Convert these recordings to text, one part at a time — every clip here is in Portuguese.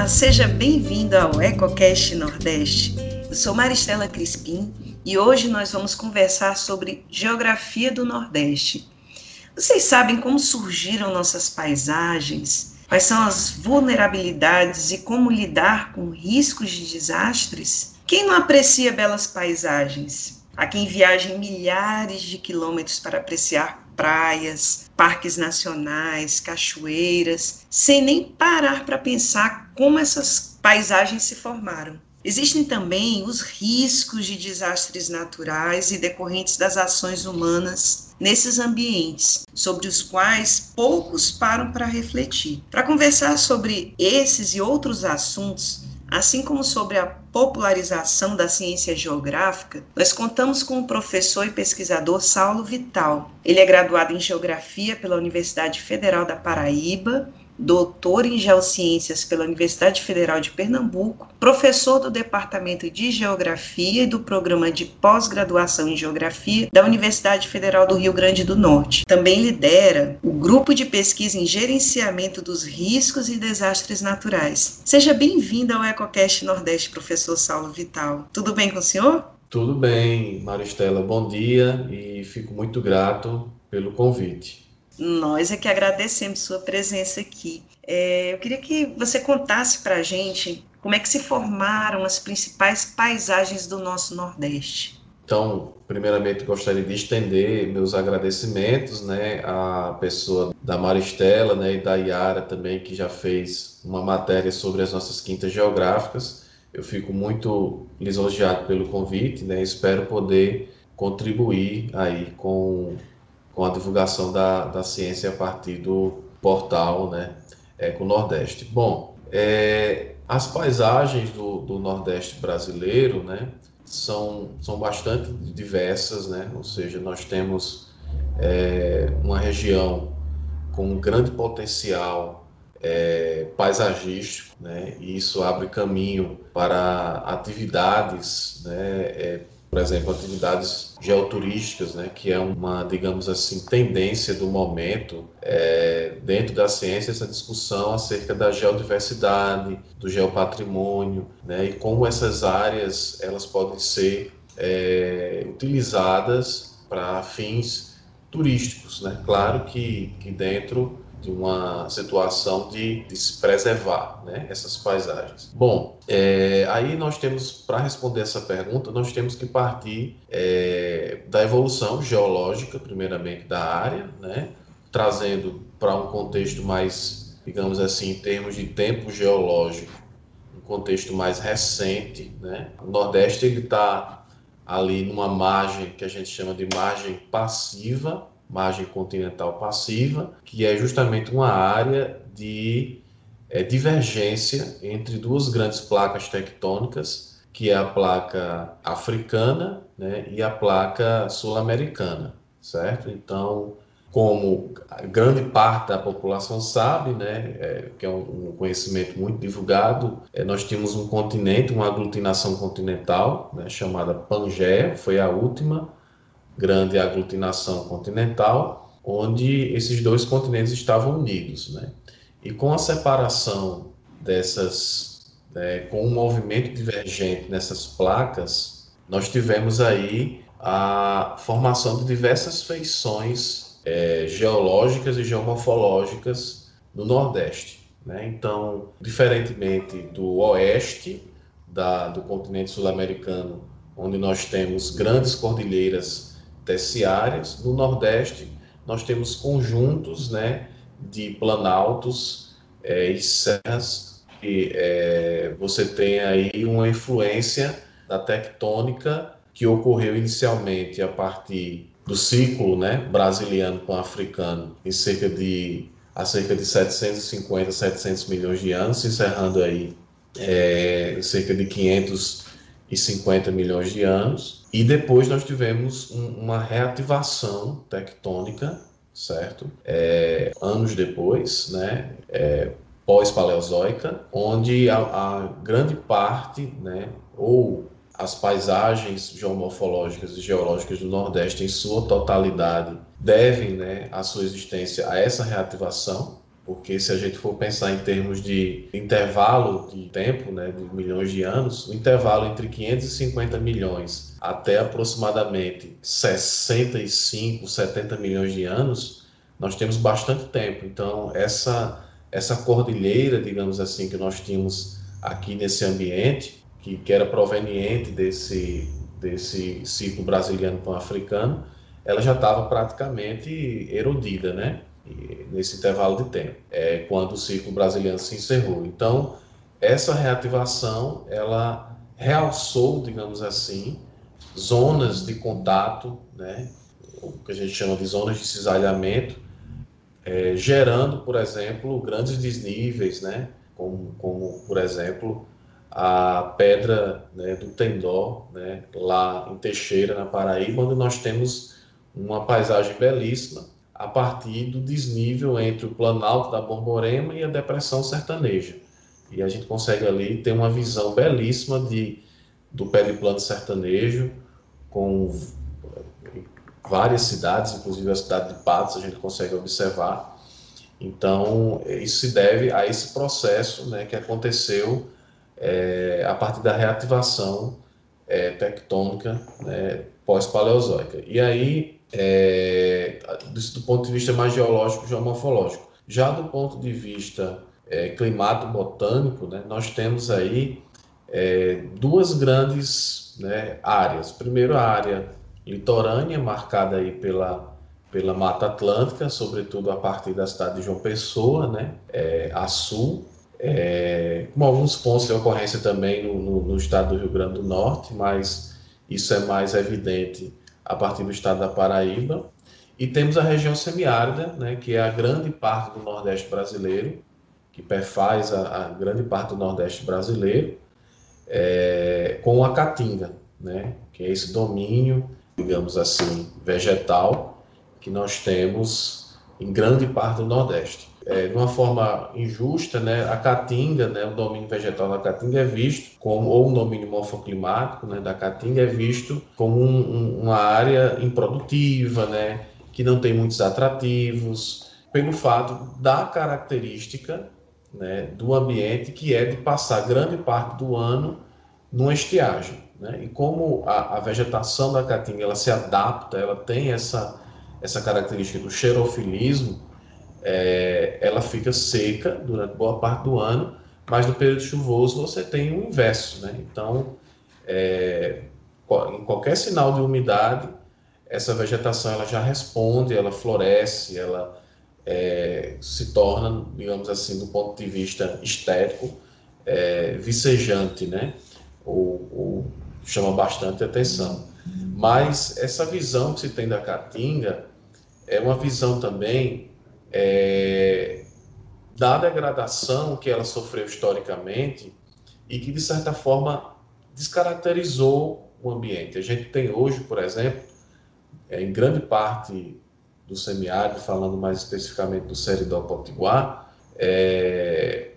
Olá, seja bem-vindo ao EcoCast Nordeste. Eu sou Maristela Crispim e hoje nós vamos conversar sobre geografia do Nordeste. Vocês sabem como surgiram nossas paisagens? Quais são as vulnerabilidades e como lidar com riscos de desastres? Quem não aprecia belas paisagens? Há quem viaje milhares de quilômetros para apreciar praias, parques nacionais, cachoeiras, sem nem parar para pensar como essas paisagens se formaram. Existem também os riscos de desastres naturais e decorrentes das ações humanas nesses ambientes, sobre os quais poucos param para refletir. Para conversar sobre esses e outros assuntos, assim como sobre a popularização da ciência geográfica, nós contamos com o professor e pesquisador Saulo Vital. Ele é graduado em Geografia pela Universidade Federal da Paraíba doutor em Geociências pela Universidade Federal de Pernambuco, professor do Departamento de Geografia e do Programa de Pós-Graduação em Geografia da Universidade Federal do Rio Grande do Norte. Também lidera o Grupo de Pesquisa em Gerenciamento dos Riscos e Desastres Naturais. Seja bem-vindo ao EcoCast Nordeste, professor Saulo Vital. Tudo bem com o senhor? Tudo bem, Maristela. Bom dia e fico muito grato pelo convite. Nós é que agradecemos sua presença aqui. É, eu queria que você contasse para a gente como é que se formaram as principais paisagens do nosso Nordeste. Então, primeiramente gostaria de estender meus agradecimentos, né, à pessoa da Maristela, né, e da Yara também que já fez uma matéria sobre as nossas quintas geográficas. Eu fico muito lisonjeado pelo convite, né, espero poder contribuir aí com com a divulgação da, da ciência a partir do portal né, Eco Nordeste. Bom, é, as paisagens do, do Nordeste brasileiro né, são, são bastante diversas, né, ou seja, nós temos é, uma região com um grande potencial é, paisagístico, né, e isso abre caminho para atividades né, é, por exemplo, atividades geoturísticas, né, que é uma, digamos assim, tendência do momento é, dentro da ciência, essa discussão acerca da geodiversidade, do geopatrimônio, né, e como essas áreas elas podem ser é, utilizadas para fins turísticos, né? Claro que, que dentro de uma situação de, de se preservar né, essas paisagens. Bom, é, aí nós temos, para responder essa pergunta, nós temos que partir é, da evolução geológica, primeiramente da área, né, trazendo para um contexto mais, digamos assim, em termos de tempo geológico, um contexto mais recente. Né? O Nordeste está ali numa margem que a gente chama de margem passiva, margem continental passiva, que é justamente uma área de é, divergência entre duas grandes placas tectônicas, que é a placa africana né, e a placa sul-americana, certo? Então, como grande parte da população sabe, né, é, que é um, conhecimento muito divulgado, é, nós tínhamos um continente, uma aglutinação continental, né, chamada Pangeia, foi a última, grande aglutinação continental, onde esses dois continentes estavam unidos. Né? E com a separação dessas, né, com o movimento divergente nessas placas, nós tivemos aí a formação de diversas feições é, geológicas e geomorfológicas no Nordeste. Né? Então, diferentemente do oeste da, do continente sul-americano, onde nós temos grandes cordilheiras terciárias. No Nordeste, nós temos conjuntos né, de planaltos é, e serras, e é, você tem aí uma influência da tectônica que ocorreu inicialmente a partir do ciclo né, brasiliano com africano em cerca de há cerca de 750, 700 milhões de anos, encerrando aí é, cerca de 550 milhões de anos. E depois nós tivemos um, uma reativação tectônica, certo? É, anos depois, né? É, pós-paleozoica, onde a, a, grande parte, né, ou as paisagens geomorfológicas e geológicas do Nordeste em sua totalidade devem né, a sua existência a essa reativação, porque se a gente for pensar em termos de intervalo de tempo, né, de milhões de anos, o intervalo entre 550 milhões até aproximadamente 65, 70 milhões de anos, nós temos bastante tempo. Então, essa essa cordilheira, digamos assim, que nós tínhamos aqui nesse ambiente, que, que era proveniente desse desse ciclo brasiliano pan-africano, ela já estava praticamente erodida, né? Nesse intervalo de tempo, é, quando o ciclo brasiliano se encerrou. Então, essa reativação, ela realçou, digamos assim, zonas de contato, né, o que a gente chama de zonas de cisalhamento, é, gerando, por exemplo, grandes desníveis, né, como, como por exemplo, a pedra né, do Tendó, né, lá em Teixeira, na Paraíba, onde nós temos uma paisagem belíssima, a partir do desnível entre o Planalto da Borborema e a Depressão Sertaneja. E a gente consegue ali ter uma visão belíssima de, do periplano sertanejo, com várias cidades, inclusive a cidade de Patos, a gente consegue observar. Então, isso se deve a esse processo né, que aconteceu é, a partir da reativação é, tectônica né, pós-paleozoica. E aí, é, do, ponto de vista mais geológico, geomorfológico. Já do ponto de vista é, climato-botânico, né, nós temos aí é, duas grandes né, áreas. Primeiro, a área litorânea, marcada aí pela, pela Mata Atlântica, sobretudo a partir da cidade de João Pessoa, né, é, a sul, é, com alguns pontos de ocorrência também no, no, no estado do Rio Grande do Norte, mas isso é mais evidente a partir do estado da Paraíba. E temos a região semiárida, né, que é a grande parte do Nordeste brasileiro, que perfaz a, a grande parte do Nordeste brasileiro, é, com a Caatinga, né, que é esse domínio, digamos assim, vegetal que nós temos em grande parte do Nordeste é, de uma forma injusta, né, a caatinga, né, o domínio vegetal da caatinga é visto como, ou o domínio morfoclimático né, da caatinga é visto como um, um, uma área improdutiva, né, que não tem muitos atrativos, pelo fato da característica né, do ambiente que é de passar grande parte do ano numa estiagem. Né? E como a, a vegetação da caatinga ela se adapta, ela tem essa, essa característica do xerofilismo, é, ela fica seca durante boa parte do ano, mas no período chuvoso você tem o inverso, né? Então, é, em qualquer sinal de umidade, essa vegetação ela já responde, ela floresce, ela é, se torna, digamos assim, do ponto de vista estético, é, vicejante, né? Ou, ou, chama bastante atenção. Mas essa visão que se tem da caatinga é uma visão também é, da degradação que ela sofreu historicamente e que, de certa forma, descaracterizou o ambiente. A gente tem hoje, por exemplo, é, em grande parte do semiárido, falando mais especificamente do Seridó Potiguar, é,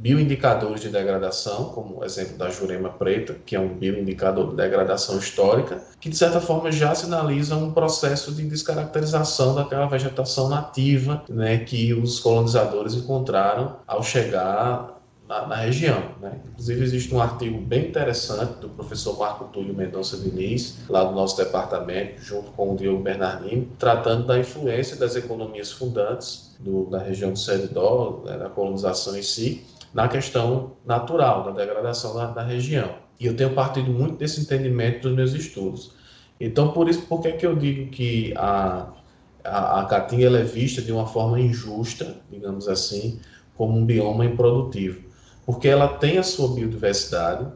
bioindicadores de degradação, como o exemplo da jurema preta, que é um bioindicador de degradação histórica, que de certa forma já sinaliza um processo de descaracterização daquela vegetação nativa né, que os colonizadores encontraram ao chegar na, na região. Né? Inclusive, existe um artigo bem interessante do professor Marco Túlio Mendonça Diniz, lá do nosso departamento, junto com o Diogo Bernardino, tratando da influência das economias fundantes do, da região do Seridó, né, da colonização em si, na questão natural, da degradação da, da, região. E eu tenho partido muito desse entendimento dos meus estudos. Então, por isso, por que, que eu digo que a, a, a caatinga é vista de uma forma injusta, digamos assim, como um bioma improdutivo? Porque ela tem a sua biodiversidade,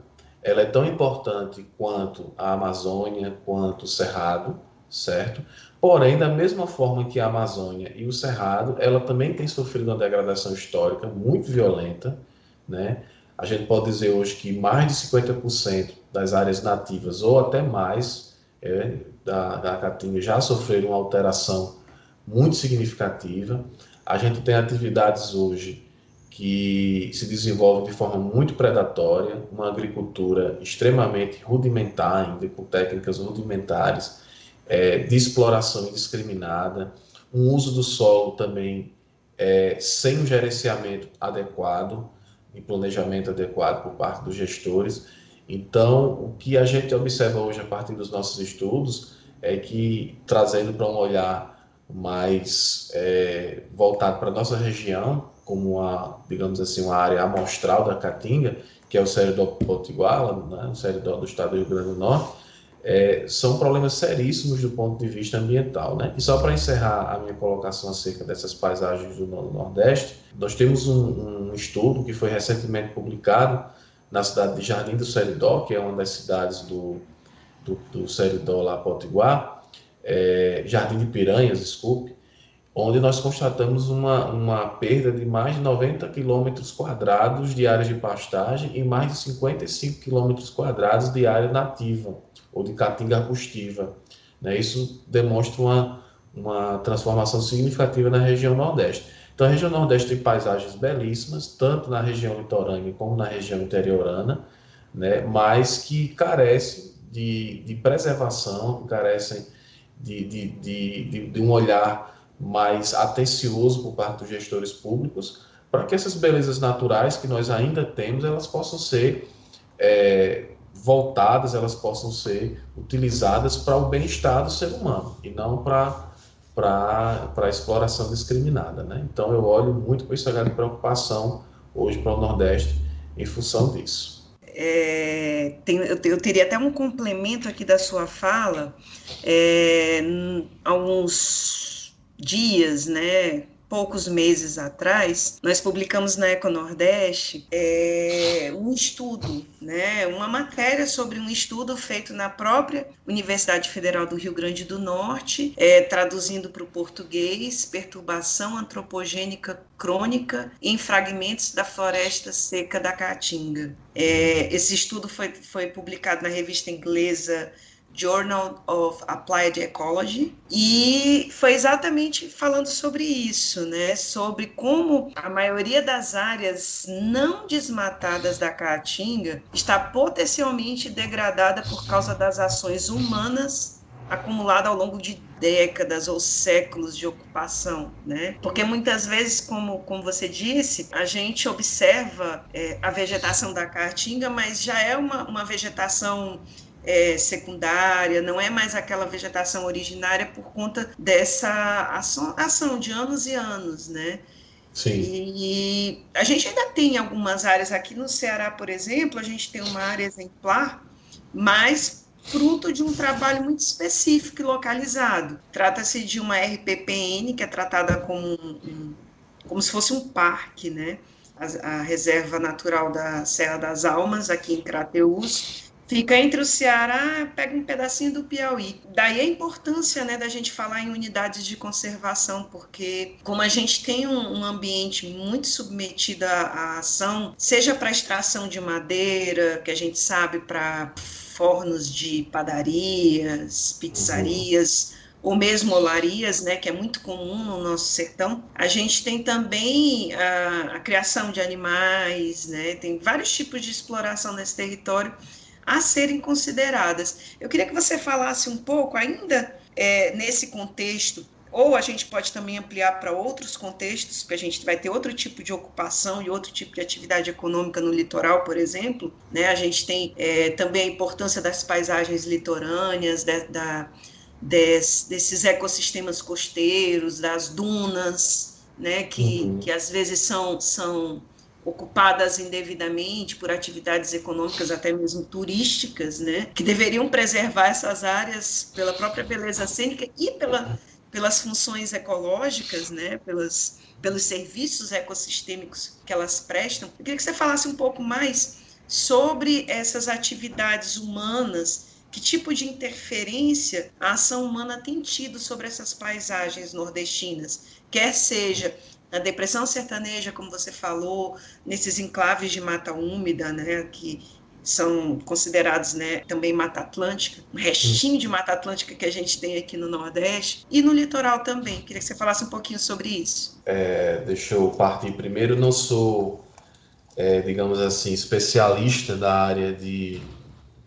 ela é tão importante quanto a Amazônia, quanto o Cerrado, certo? Porém, da mesma forma que a Amazônia e o Cerrado, ela também tem sofrido uma degradação histórica muito violenta, né? A gente pode dizer hoje que mais de 50% das áreas nativas, ou até mais, é, da, da Caatinga já sofreram uma alteração muito significativa. A gente tem atividades hoje que se desenvolvem de forma muito predatória, uma agricultura extremamente rudimentar, ainda com técnicas rudimentares, é, de exploração indiscriminada, um uso do solo também é, sem um gerenciamento adequado e planejamento adequado por parte dos gestores. Então, o que a gente observa hoje a partir dos nossos estudos é que, trazendo para um olhar mais é, voltado para a nossa região, como uma, digamos assim, uma área amostral da Caatinga, que é o Sério Potiguara, né, o Sério do Estado do Rio Grande do Norte, é, são problemas seríssimos do ponto de vista ambiental. Né? E só para encerrar a minha colocação acerca dessas paisagens do Nordeste, nós temos um, um estudo que foi recentemente publicado na cidade de Jardim do Seridó, que é uma das cidades do, do, do Seridó lá, Potiguar, é, Jardim de Piranhas, desculpe, onde nós constatamos uma, uma perda de mais de 90 quilômetros quadrados de áreas de pastagem e mais de 55 quilômetros quadrados de área nativa ou de caatinga arbustiva. Né? Isso demonstra uma, uma transformação significativa na região Nordeste. Então, a região Nordeste tem paisagens belíssimas, tanto na região litorânea como na região interiorana, né? mas que carecem de, de preservação, carecem de, de, de, de um olhar mais atencioso por parte dos gestores públicos, para que essas belezas naturais que nós ainda temos, elas possam ser é, voltadas, elas possam ser utilizadas para o bem-estar do ser humano e não para para exploração discriminada. Né? Então, eu olho muito com esse olhar de preocupação hoje para o Nordeste em função disso. É, tem, eu, eu, teria até um complemento aqui da sua fala. É, dias, né, poucos meses atrás, nós publicamos na Eco Nordeste é, um estudo, né, uma matéria sobre um estudo feito na própria Universidade Federal do Rio Grande do Norte, é, traduzindo para o português, perturbação antropogênica crônica em fragmentos da floresta seca da Caatinga. É, esse estudo foi, foi publicado na revista inglesa Journal of Applied Ecology, e foi exatamente falando sobre isso, né? Sobre como a maioria das áreas não desmatadas da Caatinga está potencialmente degradada por causa das ações humanas acumuladas ao longo de décadas ou séculos de ocupação, né? Porque muitas vezes, como, como você disse, a gente observa é, a vegetação da Caatinga, mas já é uma, uma vegetação é, secundária, não é mais aquela vegetação originária por conta dessa ação, ação de anos e anos, né? Sim. E a gente ainda tem algumas áreas aqui no Ceará, por exemplo, a gente tem uma área exemplar, mas fruto de um trabalho muito específico e localizado. Trata-se de uma RPPN, que é tratada como, um, como se fosse um parque, né? A, a, Reserva Natural da Serra das Almas, aqui em Crateús, Fica entre o Ceará, pega um pedacinho do Piauí. Daí a importância né, da gente falar em unidades de conservação, porque como a gente tem um, um ambiente muito submetido à, ação, seja para extração de madeira, que a gente sabe para fornos de padarias, pizzarias, uhum ou mesmo olarias, né, que é muito comum no nosso sertão. A gente tem também a, a, criação de animais, né, tem vários tipos de exploração nesse território a serem consideradas. Eu queria que você falasse um pouco, ainda é, nesse contexto, ou a gente pode também ampliar para outros contextos, porque a gente vai ter outro tipo de ocupação e outro tipo de atividade econômica no litoral, por exemplo. Né? A gente tem é, também a importância das paisagens litorâneas, de, da, des, desses ecossistemas costeiros, das dunas, né? que, uhum. que às vezes são, são ocupadas indevidamente por atividades econômicas, até mesmo turísticas, né, que deveriam preservar essas áreas pela própria beleza cênica e pela, pelas funções ecológicas, né, pelas, pelos serviços ecossistêmicos que elas prestam. Eu queria que você falasse um pouco mais sobre essas atividades humanas que tipo de interferência a ação humana tem tido sobre essas paisagens nordestinas, quer seja na depressão sertaneja, como você falou, nesses enclaves de mata úmida, né, que são considerados né, também Mata Atlântica, um restinho de Mata Atlântica que a gente tem aqui no Nordeste, e no litoral também. Queria que você falasse um pouquinho sobre isso. É, deixa eu partir primeiro. Não sou, é, digamos assim, especialista da área de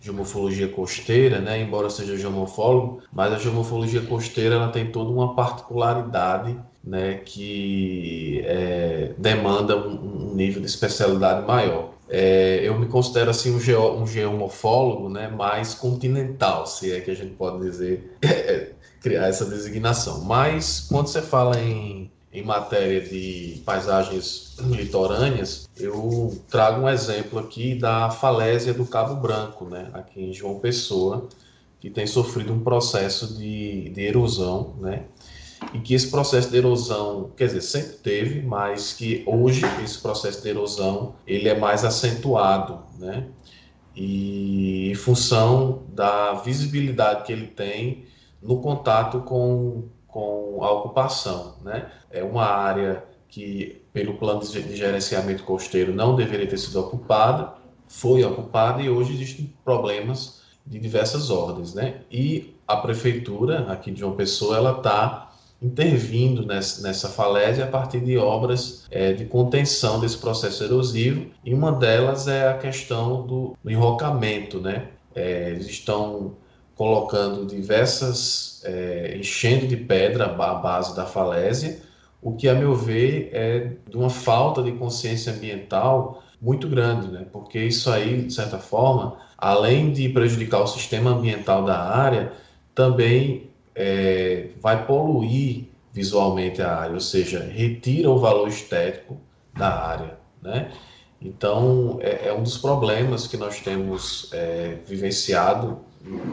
geomorfologia costeira, né? embora seja geomorfólogo, mas a geomorfologia costeira ela tem toda uma particularidade né, que é, demanda um, um, nível de especialidade maior. É, eu me considero assim um, geo, um geomorfólogo né, mais continental, se é que a gente pode dizer, é, criar essa designação. Mas quando você fala em, em matéria de paisagens litorâneas, eu trago um exemplo aqui da falésia do Cabo Branco, né, aqui em João Pessoa, que tem sofrido um processo de, de erosão, né? E que esse processo de erosão, quer dizer, sempre teve, mas que hoje esse processo de erosão ele é mais acentuado, né? E em função da visibilidade que ele tem no contato com, com a ocupação, né? É uma área que, pelo plano de gerenciamento costeiro, não deveria ter sido ocupada, foi ocupada e hoje existem problemas de diversas ordens, né? E a prefeitura aqui de João Pessoa ela está intervindo nessa, nessa falésia a partir de obras é, de contenção desse processo erosivo e uma delas é a questão do, do enrocamento, né? É, eles estão colocando diversas é, enchendo de pedra à base da falésia, o que a meu ver é de uma falta de consciência ambiental muito grande, né? Porque isso aí, de certa forma, além de prejudicar o sistema ambiental da área, também é, vai poluir visualmente a área, ou seja, retira o valor estético da área, né? Então, é, é um dos problemas que nós temos é, vivenciado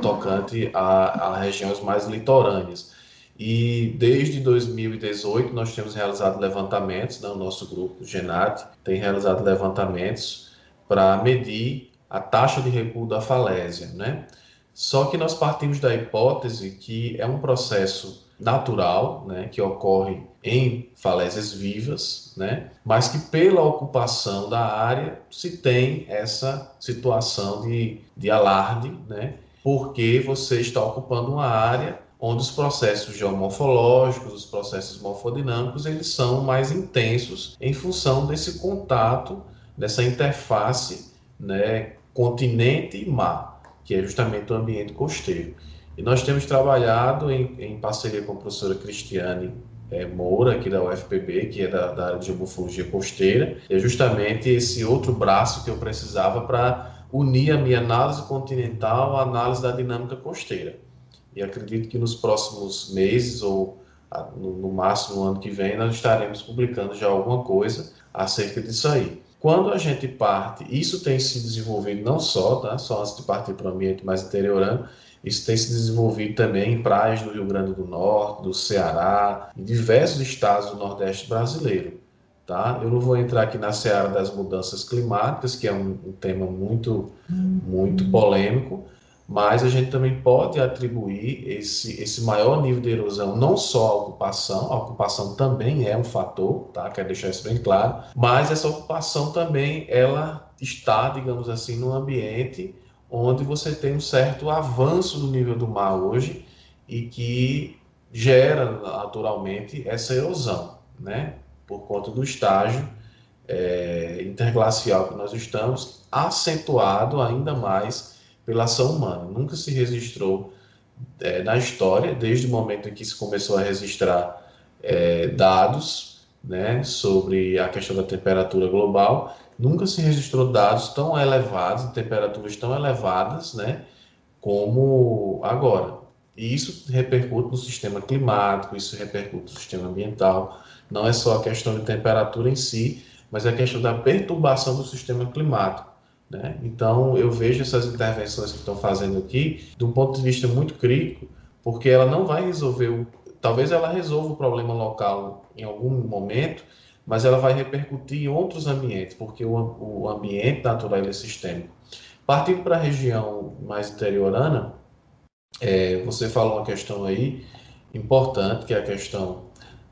tocante a, a regiões mais litorâneas. E desde 2018 nós temos realizado levantamentos, né, o nosso grupo Genat tem realizado levantamentos para medir a taxa de recuo da falésia, né? Só que nós partimos da hipótese que é um processo natural, né, que ocorre em falésias vivas, né, mas que pela ocupação da área se tem essa situação de, de alarde, né, porque você está ocupando uma área onde os processos geomorfológicos, os processos morfodinâmicos, eles são mais intensos em função desse contato, dessa interface, né, continente e mar, que é justamente o ambiente costeiro. E nós temos trabalhado em, em parceria com a professora Cristiane é, Moura, aqui da UFPB, que é da, da área de geomorfologia costeira, é justamente esse outro braço que eu precisava para unir a minha análise continental à análise da dinâmica costeira. E acredito que nos próximos meses, ou no, no máximo no ano que vem, nós estaremos publicando já alguma coisa acerca disso aí. Quando a gente parte, isso tem se desenvolvido não só, tá? só antes de partir para o ambiente mais interiorano, isso tem se desenvolvido também em praias do Rio Grande do Norte, do Ceará, em diversos estados do Nordeste brasileiro. Tá? Eu não vou entrar aqui na seara das mudanças climáticas, que é um, um tema muito, muito polêmico, mas a gente também pode atribuir esse, esse maior nível de erosão não só à ocupação, a ocupação também é um fator, tá? quero deixar isso bem claro, mas essa ocupação também ela está, digamos assim, num ambiente onde você tem um certo avanço do nível do mar hoje e que gera naturalmente essa erosão, né? por conta do estágio é, interglacial que nós estamos, acentuado ainda mais pela ação humana. Nunca se registrou é, na história, desde o momento em que se começou a registrar é, dados né, sobre a questão da temperatura global, nunca se registrou dados tão elevados, temperaturas tão elevadas, né, como agora. E isso repercute no sistema climático, isso repercute no sistema ambiental. Não é só a questão de temperatura em si, mas é a questão da perturbação do sistema climático. Né? Então, eu vejo essas intervenções que estão fazendo aqui de um ponto de vista muito crítico, porque ela não vai resolver, o, talvez ela resolva o problema local em algum momento, mas ela vai repercutir em outros ambientes, porque o, o ambiente natural é sistêmico. Partindo para a região mais interiorana, é, você falou uma questão aí importante, que é a questão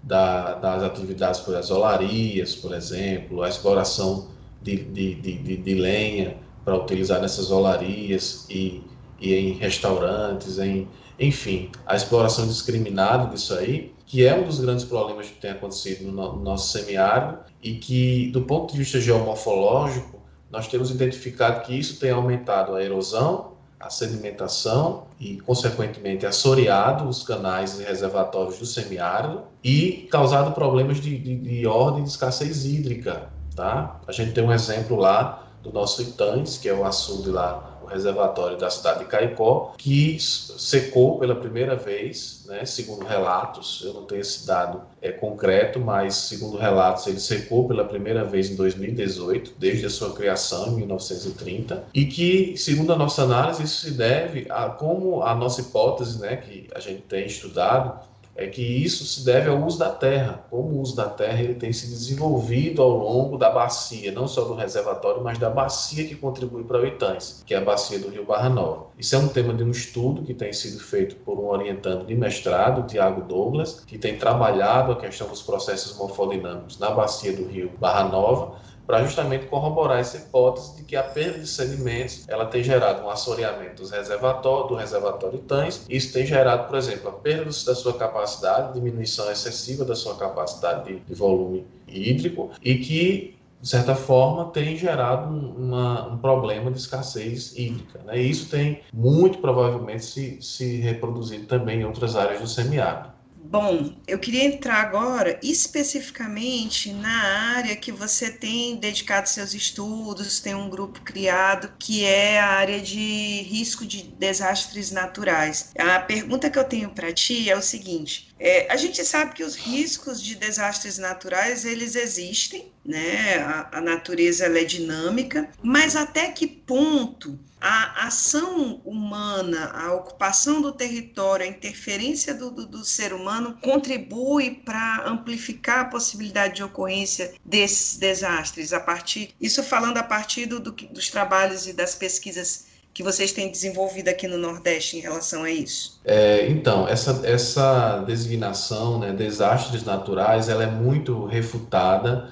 da, das atividades por as olarias, por exemplo, a exploração de, de, de, de lenha para utilizar nessas olarias e, e em restaurantes, em, enfim, a exploração discriminada disso aí, que é um dos grandes problemas que tem acontecido no, no nosso semiárido e que, do ponto de vista geomorfológico, nós temos identificado que isso tem aumentado a erosão, a sedimentação e, consequentemente, assoreado os canais e reservatórios do semiárido e causado problemas de, de, de ordem de escassez hídrica. Tá? A gente tem um exemplo lá do nosso Itães, que é o açude lá reservatório da cidade de Caicó, que secou pela primeira vez, né, segundo relatos, eu não tenho esse dado é, concreto, mas segundo relatos ele secou pela primeira vez em 2018, desde a sua criação em 1930, e que, segundo a nossa análise, isso se deve a como a nossa hipótese, né, que a gente tem estudado, é que isso se deve ao uso da terra. Como o uso da terra ele tem se desenvolvido ao longo da bacia, não só do reservatório, mas da bacia que contribui para o Itães, que é a bacia do Rio Barra Nova. Isso é um tema de um estudo que tem sido feito por um orientando de mestrado, Tiago Douglas, que tem trabalhado a questão dos processos morfodinâmicos na bacia do Rio Barra Nova, para justamente corroborar essa hipótese de que a perda de sedimentos ela tem gerado um assoreamento dos reservatórios, do reservatório Tães. Isso tem gerado, por exemplo, a perda da sua capacidade, diminuição excessiva da sua capacidade de, de volume hídrico e que de certa forma, tem gerado uma, um problema de escassez hídrica. Né? E isso tem muito provavelmente se, se reproduzido também em outras áreas do semiárido. Bom, eu queria entrar agora especificamente na área que você tem dedicado seus estudos, tem um grupo criado que é a área de risco de desastres naturais. A pergunta que eu tenho para ti é o seguinte: é, a gente sabe que os riscos de desastres naturais eles existem, né? A, a natureza é dinâmica, mas até que ponto a ação humana, a ocupação do território, a interferência do, do, do ser humano contribui para amplificar a possibilidade de ocorrência desses desastres. A partir, isso falando a partir do, dos trabalhos e das pesquisas que vocês têm desenvolvido aqui no Nordeste em relação a isso? É, então, essa, essa designação, né, desastres naturais, ela é muito refutada,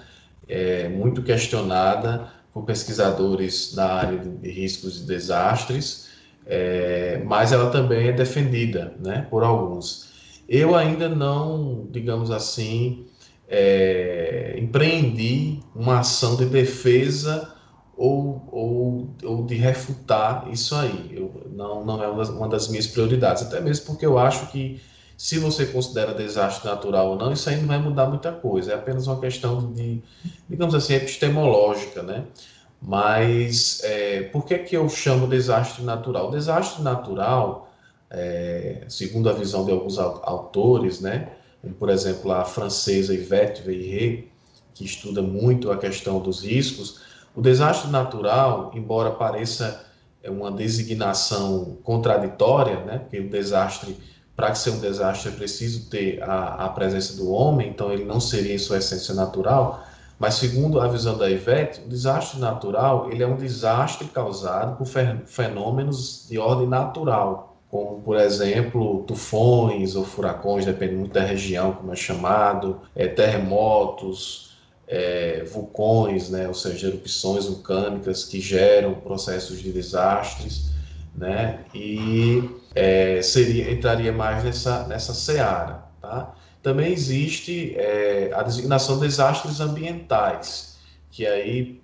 é, muito questionada por pesquisadores da área de riscos e desastres, é, mas ela também é defendida né, por alguns. Eu ainda não, digamos assim, é, empreendi uma ação de defesa ou, ou, ou de refutar isso aí. Eu, não, não é uma das minhas prioridades, até mesmo porque eu acho que se você considera desastre natural ou não, isso aí não vai mudar muita coisa. É apenas uma questão de, digamos assim, epistemológica, né? Mas é, por que, que eu chamo desastre natural? Desastre natural, é, segundo a visão de alguns autores, né? Como, por exemplo, a francesa Yvette Veillet, que estuda muito a questão dos riscos, o desastre natural, embora pareça uma designação contraditória, né? Porque o desastre para ser um desastre é preciso ter a, a, presença do homem, então ele não seria em sua essência natural. Mas segundo a visão da Ivete, o desastre natural ele é um desastre causado por fenômenos de ordem natural, como por exemplo tufões ou furacões, dependendo muito da região, como é chamado, é, terremotos, é, vulcões, né, ou seja, erupções vulcânicas que geram processos de desastres, né, e é, seria, entraria mais nessa, nessa seara. Tá? Também existe é, a designação de desastres ambientais, que aí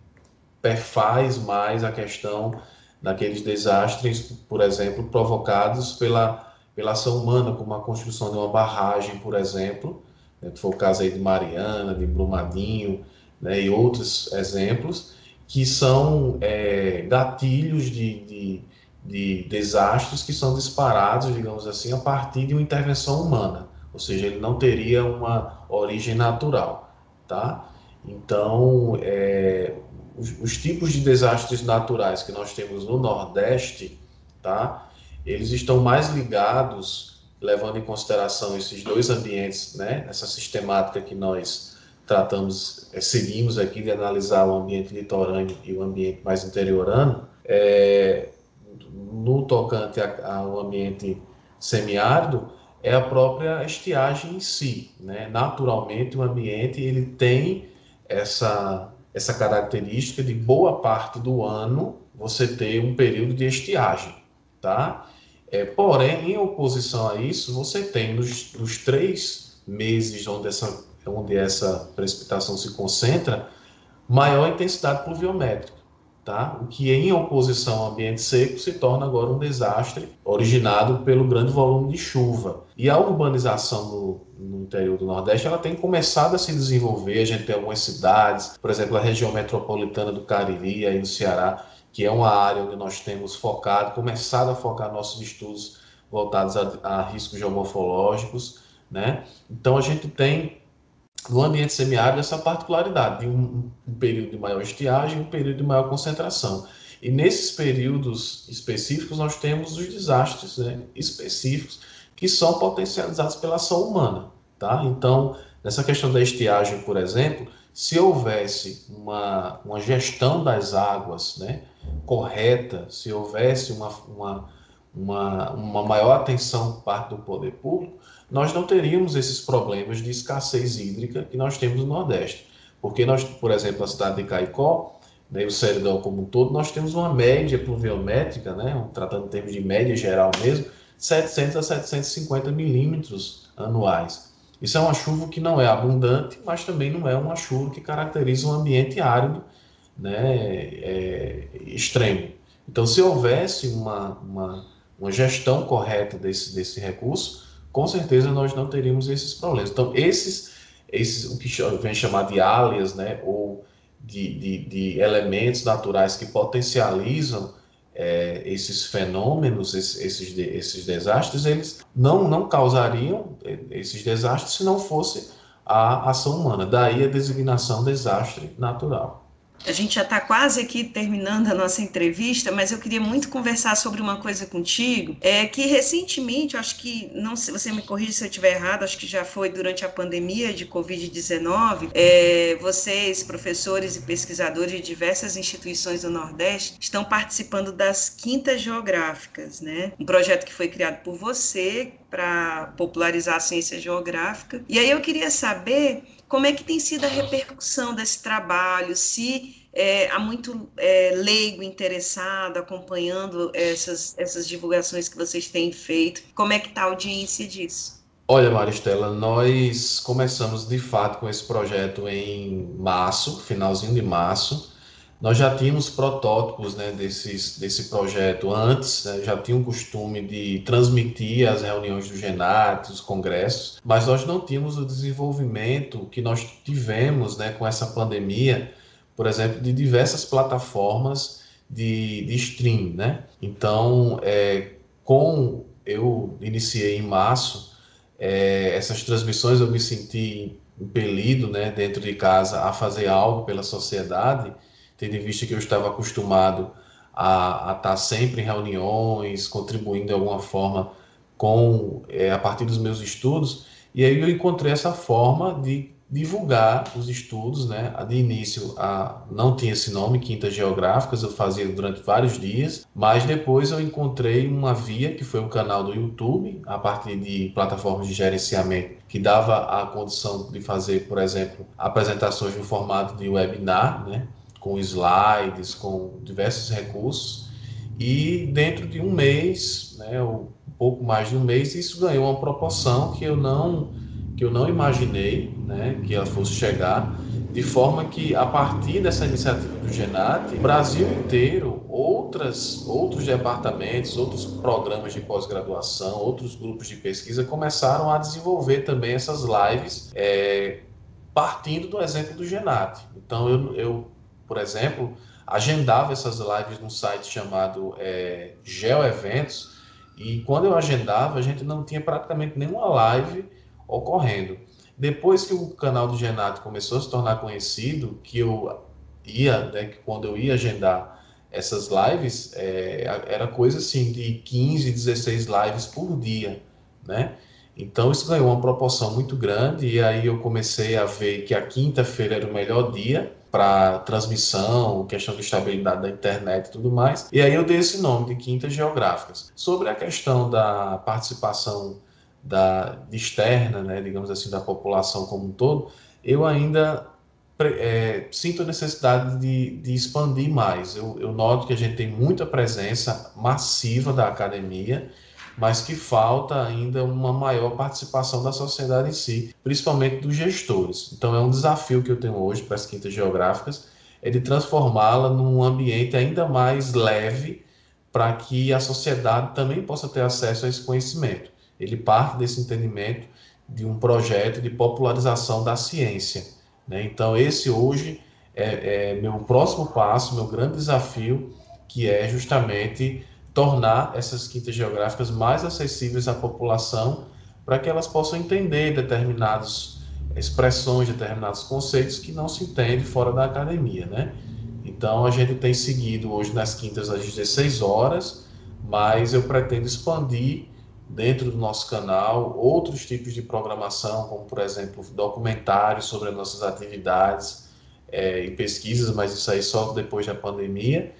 perfaz mais a questão daqueles desastres, por exemplo, provocados pela, pela ação humana, como a construção de uma barragem, por exemplo, né, foi o caso aí de Mariana, de Brumadinho, né, e outros exemplos, que são é, gatilhos de, de de desastres que são disparados, digamos assim, a partir de uma intervenção humana, ou seja, ele não teria uma origem natural, tá? Então, é, os, os, tipos de desastres naturais que nós temos no Nordeste, tá? Eles estão mais ligados, levando em consideração esses dois ambientes, né? Essa sistemática que nós tratamos, é, seguimos aqui de analisar o ambiente litorâneo e o ambiente mais interiorano, é, no tocante ao ambiente semiárido é a própria estiagem em si. Né? Naturalmente, o ambiente ele tem essa, essa característica de boa parte do ano você ter um período de estiagem. Tá? É, porém, em oposição a isso, você tem nos, nos três meses onde essa, onde essa precipitação se concentra, maior intensidade pluviométrica. Tá? O que em oposição ao ambiente seco se torna agora um desastre originado pelo grande volume de chuva. E a urbanização no, no, interior do Nordeste ela tem começado a se desenvolver. A gente tem algumas cidades, por exemplo, a região metropolitana do Cariri, aí no Ceará, que é uma área onde nós temos focado, começado a focar nossos estudos voltados a, a riscos geomorfológicos. Né? Então a gente tem no ambiente semiárido essa particularidade de um, um, período de maior estiagem um período de maior concentração. E nesses períodos específicos nós temos os desastres né, específicos que são potencializados pela ação humana. Tá? Então, nessa questão da estiagem, por exemplo, se houvesse uma, uma gestão das águas né, correta, se houvesse uma, uma, uma, uma maior atenção por parte do poder público, nós não teríamos esses problemas de escassez hídrica que nós temos no Nordeste. Porque nós, por exemplo, a cidade de Caicó, né, o Seridão como um todo, nós temos uma média pluviométrica, né, tratando em termos de média geral mesmo, 700 a 750 milímetros anuais. Isso é uma chuva que não é abundante, mas também não é uma chuva que caracteriza um ambiente árido né, é, extremo. Então, se houvesse uma, uma, uma gestão correta desse, desse recurso, com certeza nós não teríamos esses problemas. Então, esses, esses o que vem chamar de áreas, né, ou de, de, de elementos naturais que potencializam é, esses fenômenos, esses, esses, desastres, eles não, não causariam é, esses desastres se não fosse a ação humana. Daí a designação desastre natural. A gente já está quase aqui terminando a nossa entrevista, mas eu queria muito conversar sobre uma coisa contigo. É que recentemente, acho que, não se você me corrija se eu estiver errado, acho que já foi durante a pandemia de Covid-19, é, vocês, professores e pesquisadores de diversas instituições do Nordeste, estão participando das quintas geográficas, né? Um projeto que foi criado por você para popularizar a ciência geográfica. E aí eu queria saber como é que tem sido a repercussão desse trabalho, se é, há muito é, leigo interessado acompanhando essas, essas divulgações que vocês têm feito, como é que está a audiência disso? Olha, Maristela, nós começamos de fato com esse projeto em março, finalzinho de março, nós já tínhamos protótipos né, desses, desse projeto antes, né, já tinha o costume de transmitir as reuniões do GENAT, os congressos, mas nós não tínhamos o desenvolvimento que nós tivemos né, com essa pandemia, por exemplo, de diversas plataformas de, de stream. Né? Então, é, com eu iniciei em março, é, essas transmissões eu me senti impelido né, dentro de casa a fazer algo pela sociedade tendo em vista que eu estava acostumado a, estar sempre em reuniões, contribuindo de alguma forma com é, a partir dos meus estudos, e aí eu encontrei essa forma de divulgar os estudos, né? De início, a, não tinha esse nome, Quintas Geográficas, eu fazia durante vários dias, mas depois eu encontrei uma via, que foi o canal do YouTube, a partir de plataformas de gerenciamento, que dava a condição de fazer, por exemplo, apresentações no formato de webinar, né? Com slides, com diversos recursos, e dentro de um mês, né, um pouco mais de um mês, isso ganhou uma proporção que eu não que eu não imaginei, né, que ela fosse chegar, de forma que a partir dessa iniciativa do Genat, o Brasil inteiro, outras outros departamentos, outros programas de pós-graduação, outros grupos de pesquisa começaram a desenvolver também essas lives é, partindo do exemplo do Genat. Então eu, eu por exemplo, agendava essas lives num site chamado é, GeoEventos, e quando eu agendava, a gente não tinha praticamente nenhuma live ocorrendo. Depois que o canal do Genato começou a se tornar conhecido, que eu ia, né, que quando eu ia agendar essas lives, é, era coisa assim de 15, 16 lives por dia, né? Então isso ganhou uma proporção muito grande e aí eu comecei a ver que a quinta-feira era o melhor dia para transmissão, questão de estabilidade da internet e tudo mais. E aí eu dei esse nome de Quintas Geográficas. Sobre a questão da participação da externa, né, digamos assim, da população como um todo, eu ainda é, sinto a necessidade de, de expandir mais. Eu, eu noto que a gente tem muita presença massiva da academia mas que falta ainda uma maior participação da sociedade em si, principalmente dos gestores. Então é um desafio que eu tenho hoje para as quintas geográficas, é de transformá-la num ambiente ainda mais leve para que a sociedade também possa ter acesso a esse conhecimento. Ele parte desse entendimento de um projeto de popularização da ciência. Né? Então, esse hoje é, é meu próximo passo, meu grande desafio, que é justamente tornar essas quintas geográficas mais acessíveis à população, para que elas possam entender determinadas expressões, determinados conceitos que não se entende fora da academia, né? Então, a gente tem seguido hoje nas quintas às 16 horas, mas eu pretendo expandir dentro do nosso canal outros tipos de programação, como, por exemplo, documentários sobre as nossas atividades é, e pesquisas, mas isso aí só depois da pandemia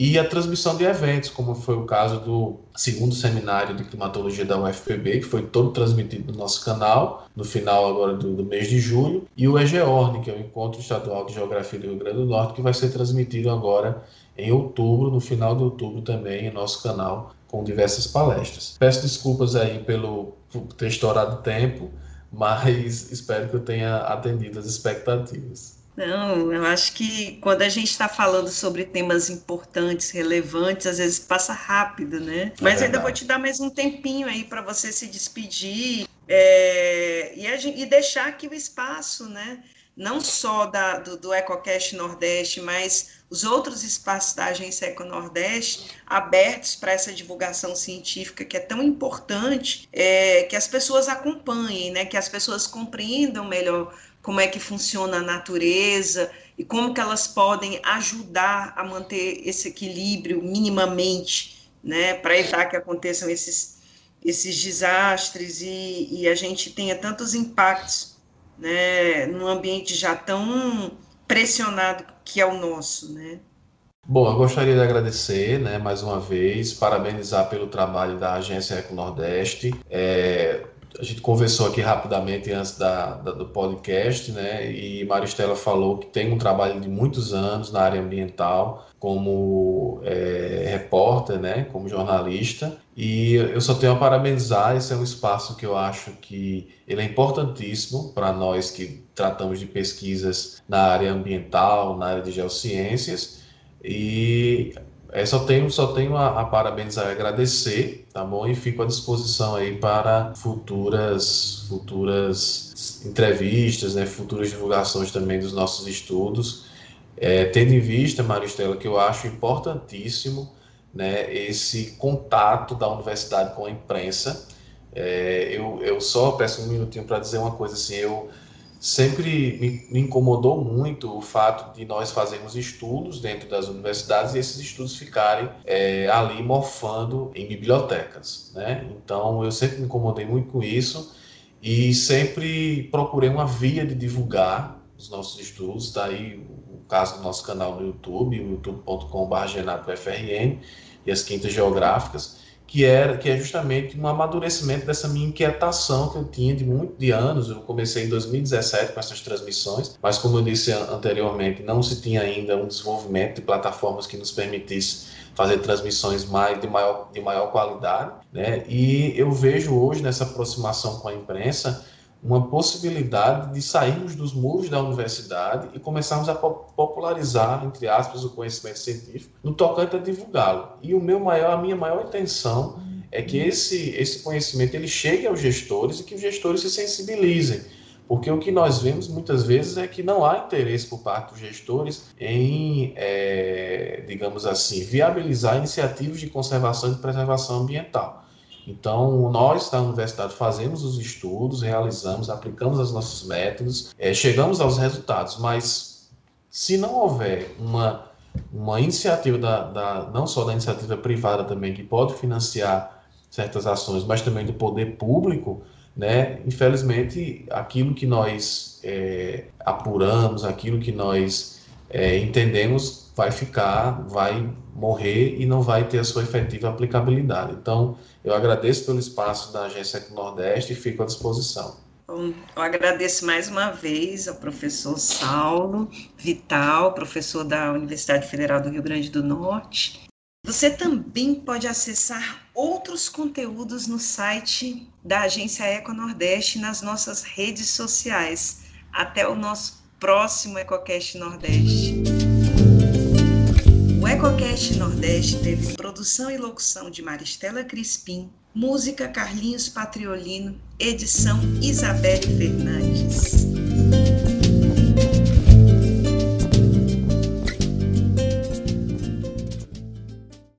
e a transmissão de eventos, como foi o caso do segundo seminário de climatologia da UFPB, que foi todo transmitido no nosso canal, no final agora do, do mês de julho, e o EGEORN, que é o Encontro Estadual de Geografia do Rio Grande do Norte, que vai ser transmitido agora em outubro, no final de outubro também, em nosso canal, com diversas palestras. Peço desculpas aí pelo por ter estourado tempo, mas espero que eu tenha atendido as expectativas. Não, eu acho que quando a gente está falando sobre temas importantes, relevantes, às vezes passa rápido, né? É Mas ainda vou te dar mais um tempinho aí para você se despedir é, e, gente, e, deixar aqui o espaço, né? Não só da, do, do EcoCast Nordeste, mas os outros espaços da Agência Eco Nordeste abertos para essa divulgação científica que é tão importante, é, que as pessoas acompanhem, né? Que as pessoas compreendam melhor como é que funciona a natureza e como que elas podem ajudar a manter esse equilíbrio minimamente, né, para evitar que aconteçam esses, esses desastres e, e a gente tenha tantos impactos, né, num ambiente já tão pressionado que é o nosso, né. Bom, eu gostaria de agradecer, né, mais uma vez, parabenizar pelo trabalho da Agência Eco Nordeste. É, a gente conversou aqui rapidamente antes da, da, do podcast, né? E Maristela falou que tem um trabalho de muitos anos na área ambiental, como é, repórter, né? Como jornalista. E eu só tenho a parabenizar. Esse é um espaço que eu acho que ele é importantíssimo para nós que tratamos de pesquisas na área ambiental, na área de geociências. E é, só tenho, só tenho a, a parabenizar e agradecer, tá bom? E fico à disposição aí para futuras, futuras entrevistas, né? futuras divulgações também dos nossos estudos. É, tendo em vista, Maristela, que eu acho importantíssimo né, esse contato da universidade com a imprensa. É, eu, eu só peço um minutinho para dizer uma coisa assim, eu sempre me, incomodou muito o fato de nós fazermos estudos dentro das universidades e esses estudos ficarem é, ali morfando em bibliotecas, né? Então eu sempre me incomodei muito com isso e sempre procurei uma via de divulgar os nossos estudos, daí o caso do nosso canal no YouTube, youtube.com.br e as quintas geográficas, que era que é justamente um amadurecimento dessa minha inquietação que eu tinha de muito de anos. Eu comecei em 2017 com essas transmissões, mas como eu disse anteriormente, não se tinha ainda um desenvolvimento de plataformas que nos permitisse fazer transmissões mais de maior de maior qualidade, né? E eu vejo hoje nessa aproximação com a imprensa uma possibilidade de sairmos dos muros da universidade e começarmos a popularizar, entre aspas, o conhecimento científico no tocante a divulgá-lo. E o meu maior, a minha maior intenção é que esse, esse conhecimento ele chegue aos gestores e que os gestores se sensibilizem. Porque o que nós vemos muitas vezes é que não há interesse por parte dos gestores em, é, digamos assim, viabilizar iniciativas de conservação e de preservação ambiental. Então, nós da universidade fazemos os estudos, realizamos, aplicamos os nossos métodos, é, chegamos aos resultados, mas se não houver uma, uma iniciativa, da, da, não só da iniciativa privada também, que pode financiar certas ações, mas também do poder público, né, infelizmente, aquilo que nós é, apuramos, aquilo que nós é, entendemos vai ficar, vai morrer e não vai ter a sua efetiva aplicabilidade. Então, eu agradeço pelo espaço da Agência Nordeste e fico à disposição. Eu agradeço mais uma vez ao professor Saulo Vital, professor da Universidade Federal do Rio Grande do Norte. Você também pode acessar outros conteúdos no site da Agência Eco Nordeste nas nossas redes sociais. Até o nosso próximo EcoCast Nordeste. EcoCast Nordeste teve produção e locução de Maristela Crispim, música Carlinhos Patriolino, edição Isabelle Fernandes.